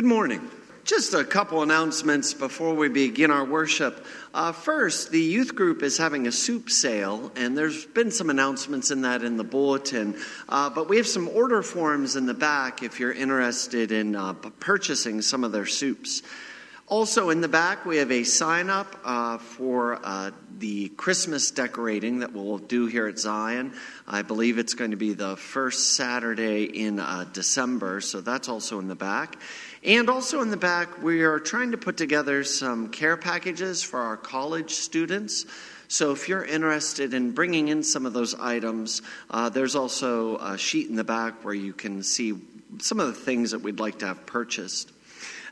Good morning. Just a couple announcements before we begin our worship. Uh, first, the youth group is having a soup sale, and there's been some announcements in that in the bulletin. Uh, but we have some order forms in the back if you're interested in uh, purchasing some of their soups. Also, in the back, we have a sign up uh, for uh, the Christmas decorating that we'll do here at Zion. I believe it's going to be the first Saturday in uh, December, so that's also in the back. And also in the back, we are trying to put together some care packages for our college students. So if you're interested in bringing in some of those items, uh, there's also a sheet in the back where you can see some of the things that we'd like to have purchased.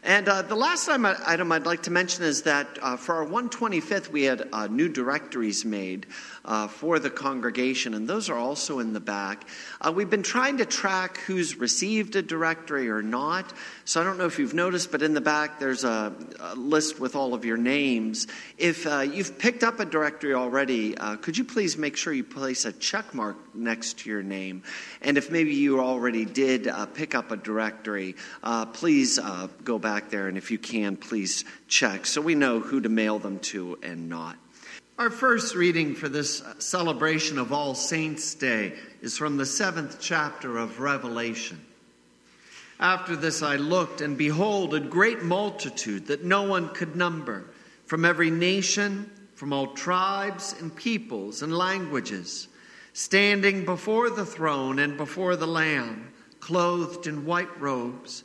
And uh, the last item I'd like to mention is that uh, for our 125th, we had uh, new directories made uh, for the congregation, and those are also in the back. Uh, we've been trying to track who's received a directory or not. So I don't know if you've noticed, but in the back there's a, a list with all of your names. If uh, you've picked up a directory already, could you please make sure you place a check mark next to your name? And if maybe you already did pick up a directory, please go back there, and if you can, please check so we know who to mail them to and not. Our first reading for this celebration of All Saints' Day is from the seventh chapter of Revelation. After this I looked, and behold, a great multitude that no one could number, from every nation, from all tribes and peoples and languages, standing before the throne and before the Lamb, clothed in white robes,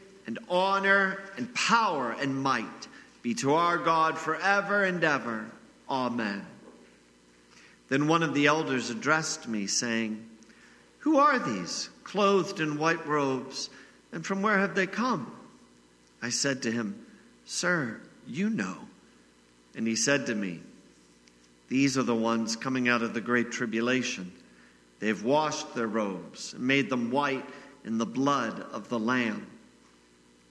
and honor and power and might be to our God forever and ever. Amen. Then one of the elders addressed me, saying, Who are these, clothed in white robes, and from where have they come? I said to him, Sir, you know. And he said to me, These are the ones coming out of the great tribulation. They've washed their robes and made them white in the blood of the Lamb.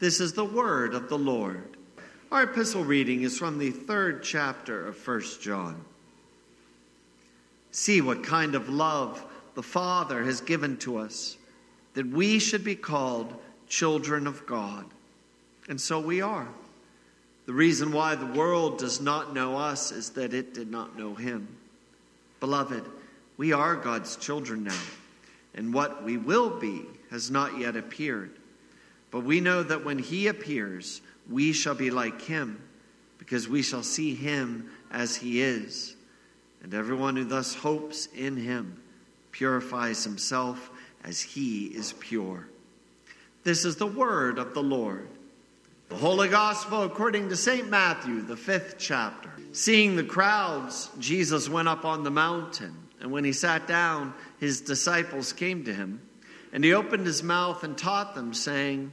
This is the word of the Lord. Our epistle reading is from the third chapter of 1 John. See what kind of love the Father has given to us, that we should be called children of God. And so we are. The reason why the world does not know us is that it did not know Him. Beloved, we are God's children now, and what we will be has not yet appeared. But we know that when He appears, we shall be like him, because we shall see him as he is. And everyone who thus hopes in him purifies himself as he is pure. This is the word of the Lord. The Holy Gospel according to St. Matthew, the fifth chapter. Seeing the crowds, Jesus went up on the mountain, and when he sat down, his disciples came to him. And he opened his mouth and taught them, saying,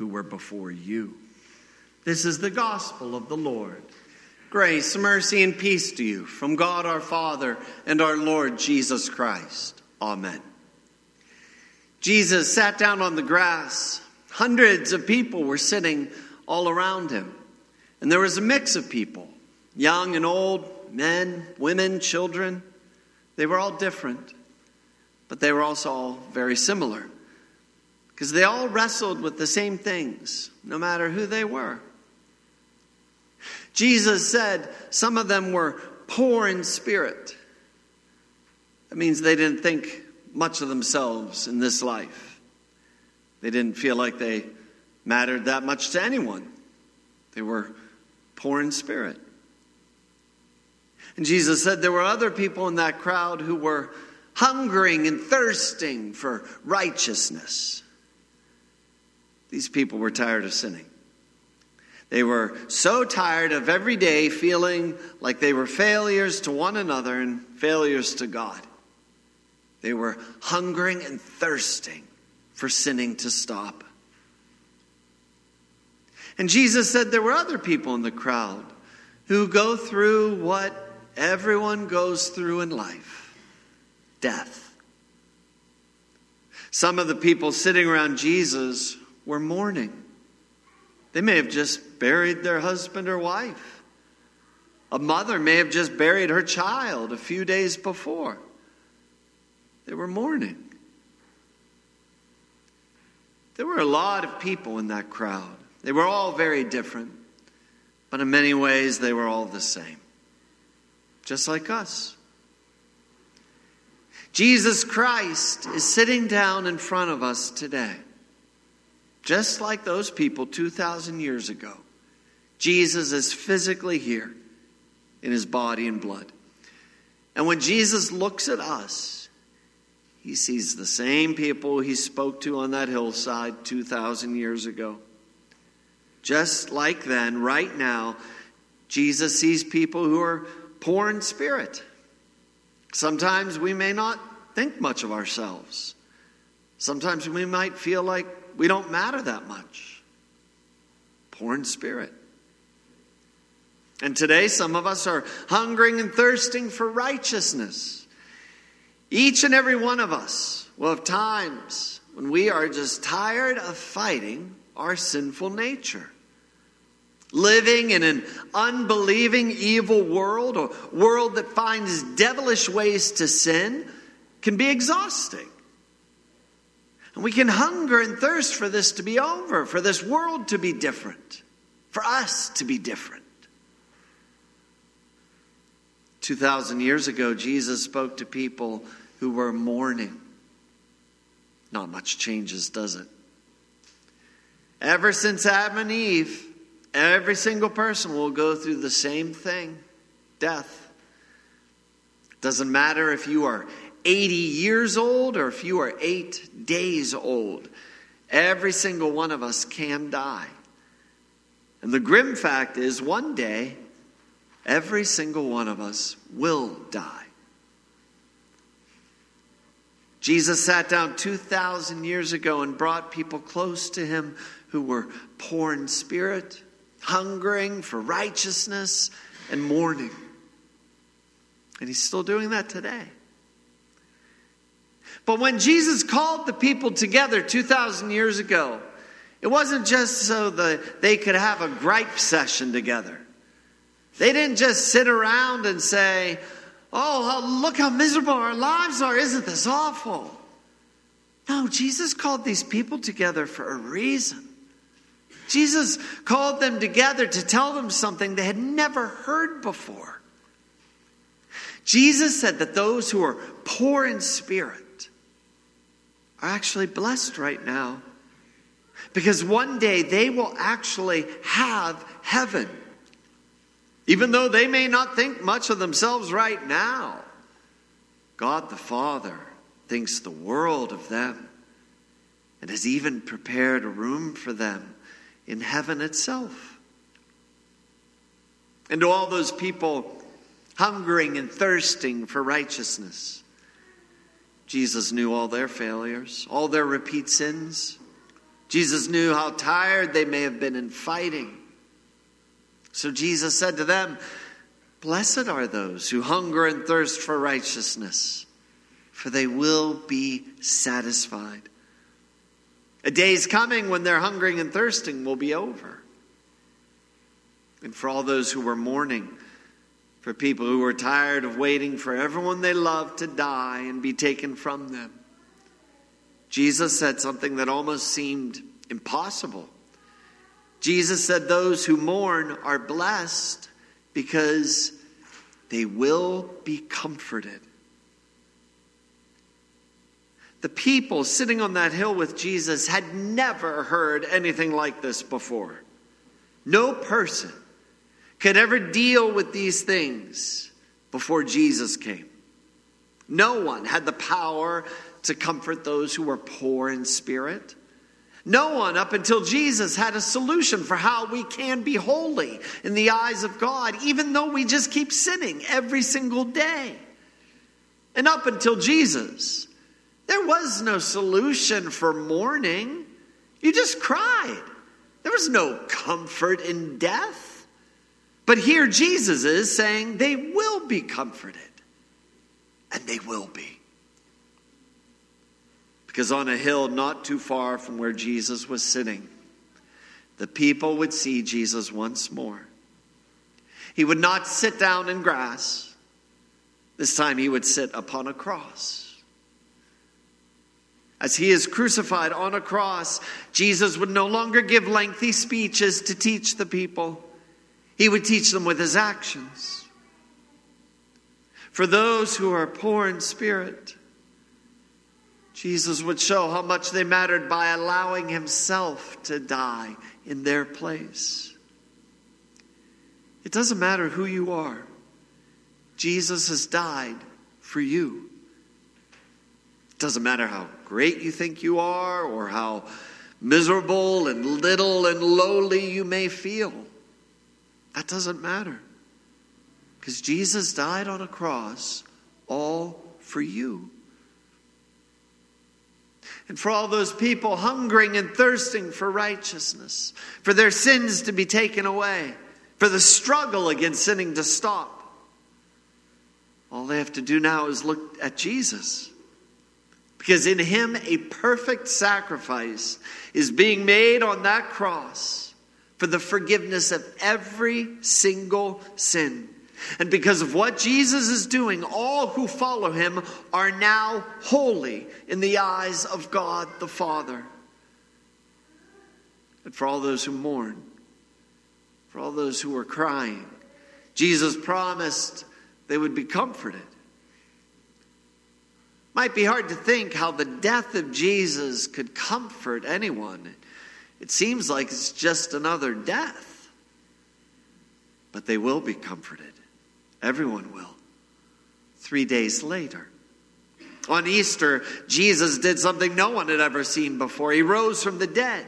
who were before you. This is the gospel of the Lord. Grace, mercy, and peace to you from God our Father and our Lord Jesus Christ. Amen. Jesus sat down on the grass. Hundreds of people were sitting all around him. And there was a mix of people young and old, men, women, children. They were all different, but they were also all very similar because they all wrestled with the same things, no matter who they were. Jesus said some of them were poor in spirit. That means they didn't think much of themselves in this life. They didn't feel like they mattered that much to anyone. They were poor in spirit. And Jesus said there were other people in that crowd who were hungering and thirsting for righteousness. These people were tired of sinning. They were so tired of every day feeling like they were failures to one another and failures to God. They were hungering and thirsting for sinning to stop. And Jesus said there were other people in the crowd who go through what everyone goes through in life death. Some of the people sitting around Jesus were mourning. They may have just buried their husband or wife. A mother may have just buried her child a few days before. They were mourning. There were a lot of people in that crowd. They were all very different, but in many ways they were all the same, just like us. Jesus Christ is sitting down in front of us today, just like those people 2,000 years ago. Jesus is physically here in his body and blood. And when Jesus looks at us, he sees the same people he spoke to on that hillside 2,000 years ago. Just like then, right now, Jesus sees people who are poor in spirit. Sometimes we may not think much of ourselves. Sometimes we might feel like we don't matter that much. Poor in spirit. And today, some of us are hungering and thirsting for righteousness. Each and every one of us will have times when we are just tired of fighting our sinful nature. Living in an unbelieving, evil world, a world that finds devilish ways to sin, can be exhausting. And we can hunger and thirst for this to be over, for this world to be different, for us to be different. 2,000 years ago, Jesus spoke to people who were mourning. Not much changes, does it? Ever since Adam and Eve, every single person will go through the same thing death. Doesn't matter if you are 80 years old or if you are eight days old, every single one of us can die. And the grim fact is, one day, every single one of us will die. Jesus sat down 2,000 years ago and brought people close to him who were poor in spirit, hungering for righteousness, and mourning. And he's still doing that today. But when Jesus called the people together 2,000 years ago, it wasn't just so that they could have a gripe session together. They didn't just sit around and say, Oh, look how miserable our lives are. Isn't this awful? No, Jesus called these people together for a reason. Jesus called them together to tell them something they had never heard before. Jesus said that those who are poor in spirit are actually blessed right now because one day they will actually have heaven. Even though they may not think much of themselves right now, God the Father thinks the world of them. and has even prepared a room for them in heaven itself. And to all those people hungering and thirsting for righteousness, Jesus knew all their failures, all their repeat sins. Jesus knew how tired they may have been in fighting. So Jesus said to them, Blessed are those who hunger and thirst for righteousness, for they will be satisfied. A day is coming when their hungering and thirsting will be over. And for all those who were mourning, for people who were tired of waiting for everyone they loved to die and be taken from them. Jesus said something that almost seemed impossible. Jesus said, Those who mourn are blessed because they will be comforted. The people sitting on that hill with Jesus had never heard anything like this before. No person could ever deal with these things before Jesus came. No one had the power to comfort those who were poor in spirit. No one up until Jesus had a solution for how we can be holy in the eyes of God, even though we just keep sinning every single day. And up until Jesus, there was no solution for mourning. You just cried. There was no comfort in death. But here Jesus is saying they will be comforted. And they will be. Because on a hill not too far from where Jesus was sitting, the people would see Jesus once more. He would not sit down in grass. This time he would sit upon a cross. As he is crucified on a cross, Jesus would no longer give lengthy speeches to teach the people. He would teach them with his actions. For those who are poor in spirit, Jesus would show how much they mattered by allowing himself to die in their place. It doesn't matter who you are, Jesus has died for you. It doesn't matter how great you think you are or how miserable and little and lowly you may feel. That doesn't matter. Because Jesus died on a cross all for you. And for all those people hungering and thirsting for righteousness, for their sins to be taken away, for the struggle against sinning to stop, all they have to do now is look at Jesus. Because in him, a perfect sacrifice is being made on that cross for the forgiveness of every single sin. And because of what Jesus is doing, all who follow him are now holy in the eyes of God the Father. And for all those who mourn, for all those who are crying, Jesus promised they would be comforted. Might be hard to think how the death of Jesus could comfort anyone. It seems like it's just another death. But they will be comforted. Everyone will. Three days later. On Easter, Jesus did something no one had ever seen before. He rose from the dead.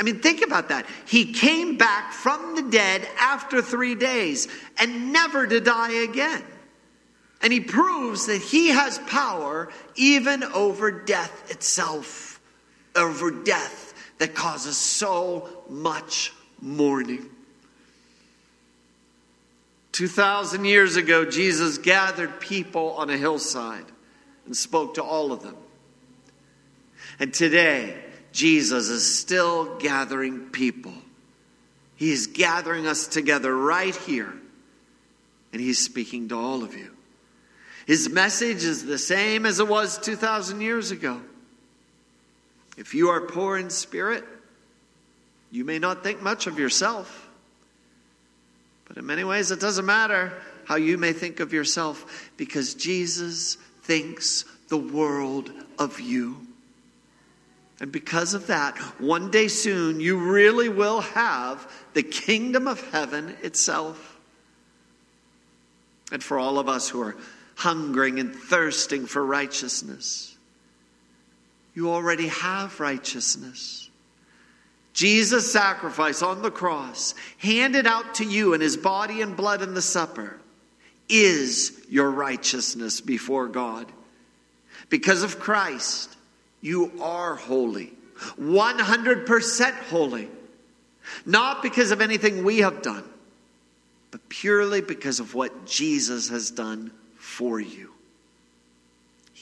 I mean, think about that. He came back from the dead after three days and never to die again. And he proves that he has power even over death itself, over death that causes so much mourning. 2,000 years ago, Jesus gathered people on a hillside and spoke to all of them. And today, Jesus is still gathering people. He is gathering us together right here, and He's speaking to all of you. His message is the same as it was 2,000 years ago. If you are poor in spirit, you may not think much of yourself. But in many ways, it doesn't matter how you may think of yourself because Jesus thinks the world of you. And because of that, one day soon, you really will have the kingdom of heaven itself. And for all of us who are hungering and thirsting for righteousness, You already have righteousness. Jesus' sacrifice on the cross, handed out to you in his body and blood in the supper, is your righteousness before God. Because of Christ, you are holy, 100% holy. Not because of anything we have done, but purely because of what Jesus has done for you.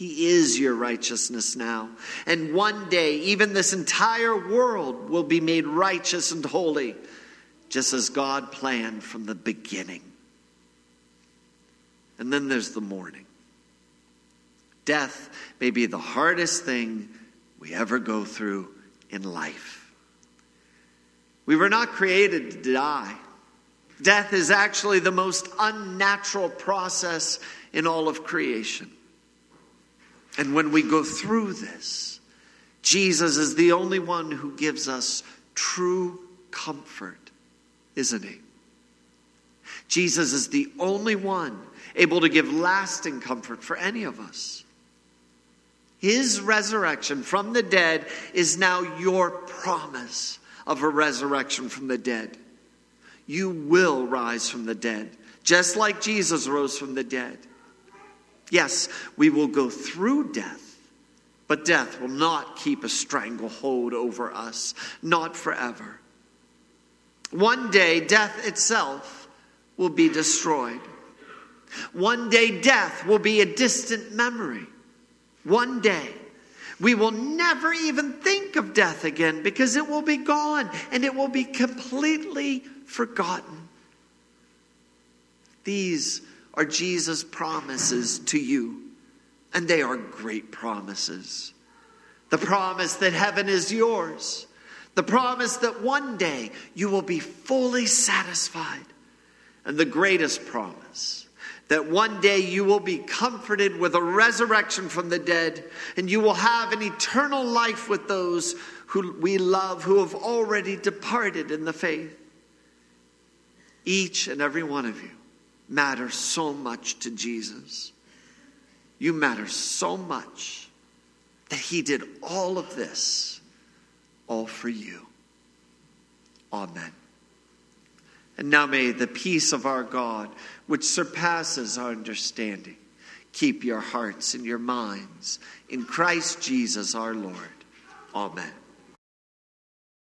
He is your righteousness now. And one day, even this entire world will be made righteous and holy, just as God planned from the beginning. And then there's the mourning. Death may be the hardest thing we ever go through in life. We were not created to die. Death is actually the most unnatural process in all of creation. And when we go through this, Jesus is the only one who gives us true comfort, isn't he? Jesus is the only one able to give lasting comfort for any of us. His resurrection from the dead is now your promise of a resurrection from the dead. You will rise from the dead, just like Jesus rose from the dead. Yes, we will go through death, but death will not keep a stranglehold over us, not forever. One day, death itself will be destroyed. One day, death will be a distant memory. One day, we will never even think of death again because it will be gone and it will be completely forgotten. These are Jesus' promises to you, and they are great promises. The promise that heaven is yours, the promise that one day you will be fully satisfied, and the greatest promise that one day you will be comforted with a resurrection from the dead, and you will have an eternal life with those who we love who have already departed in the faith. Each and every one of you matter so much to Jesus. You matter so much that He did all of this, all for you. Amen. And now may the peace of our God, which surpasses our understanding, keep your hearts and your minds in Christ Jesus our Lord. Amen.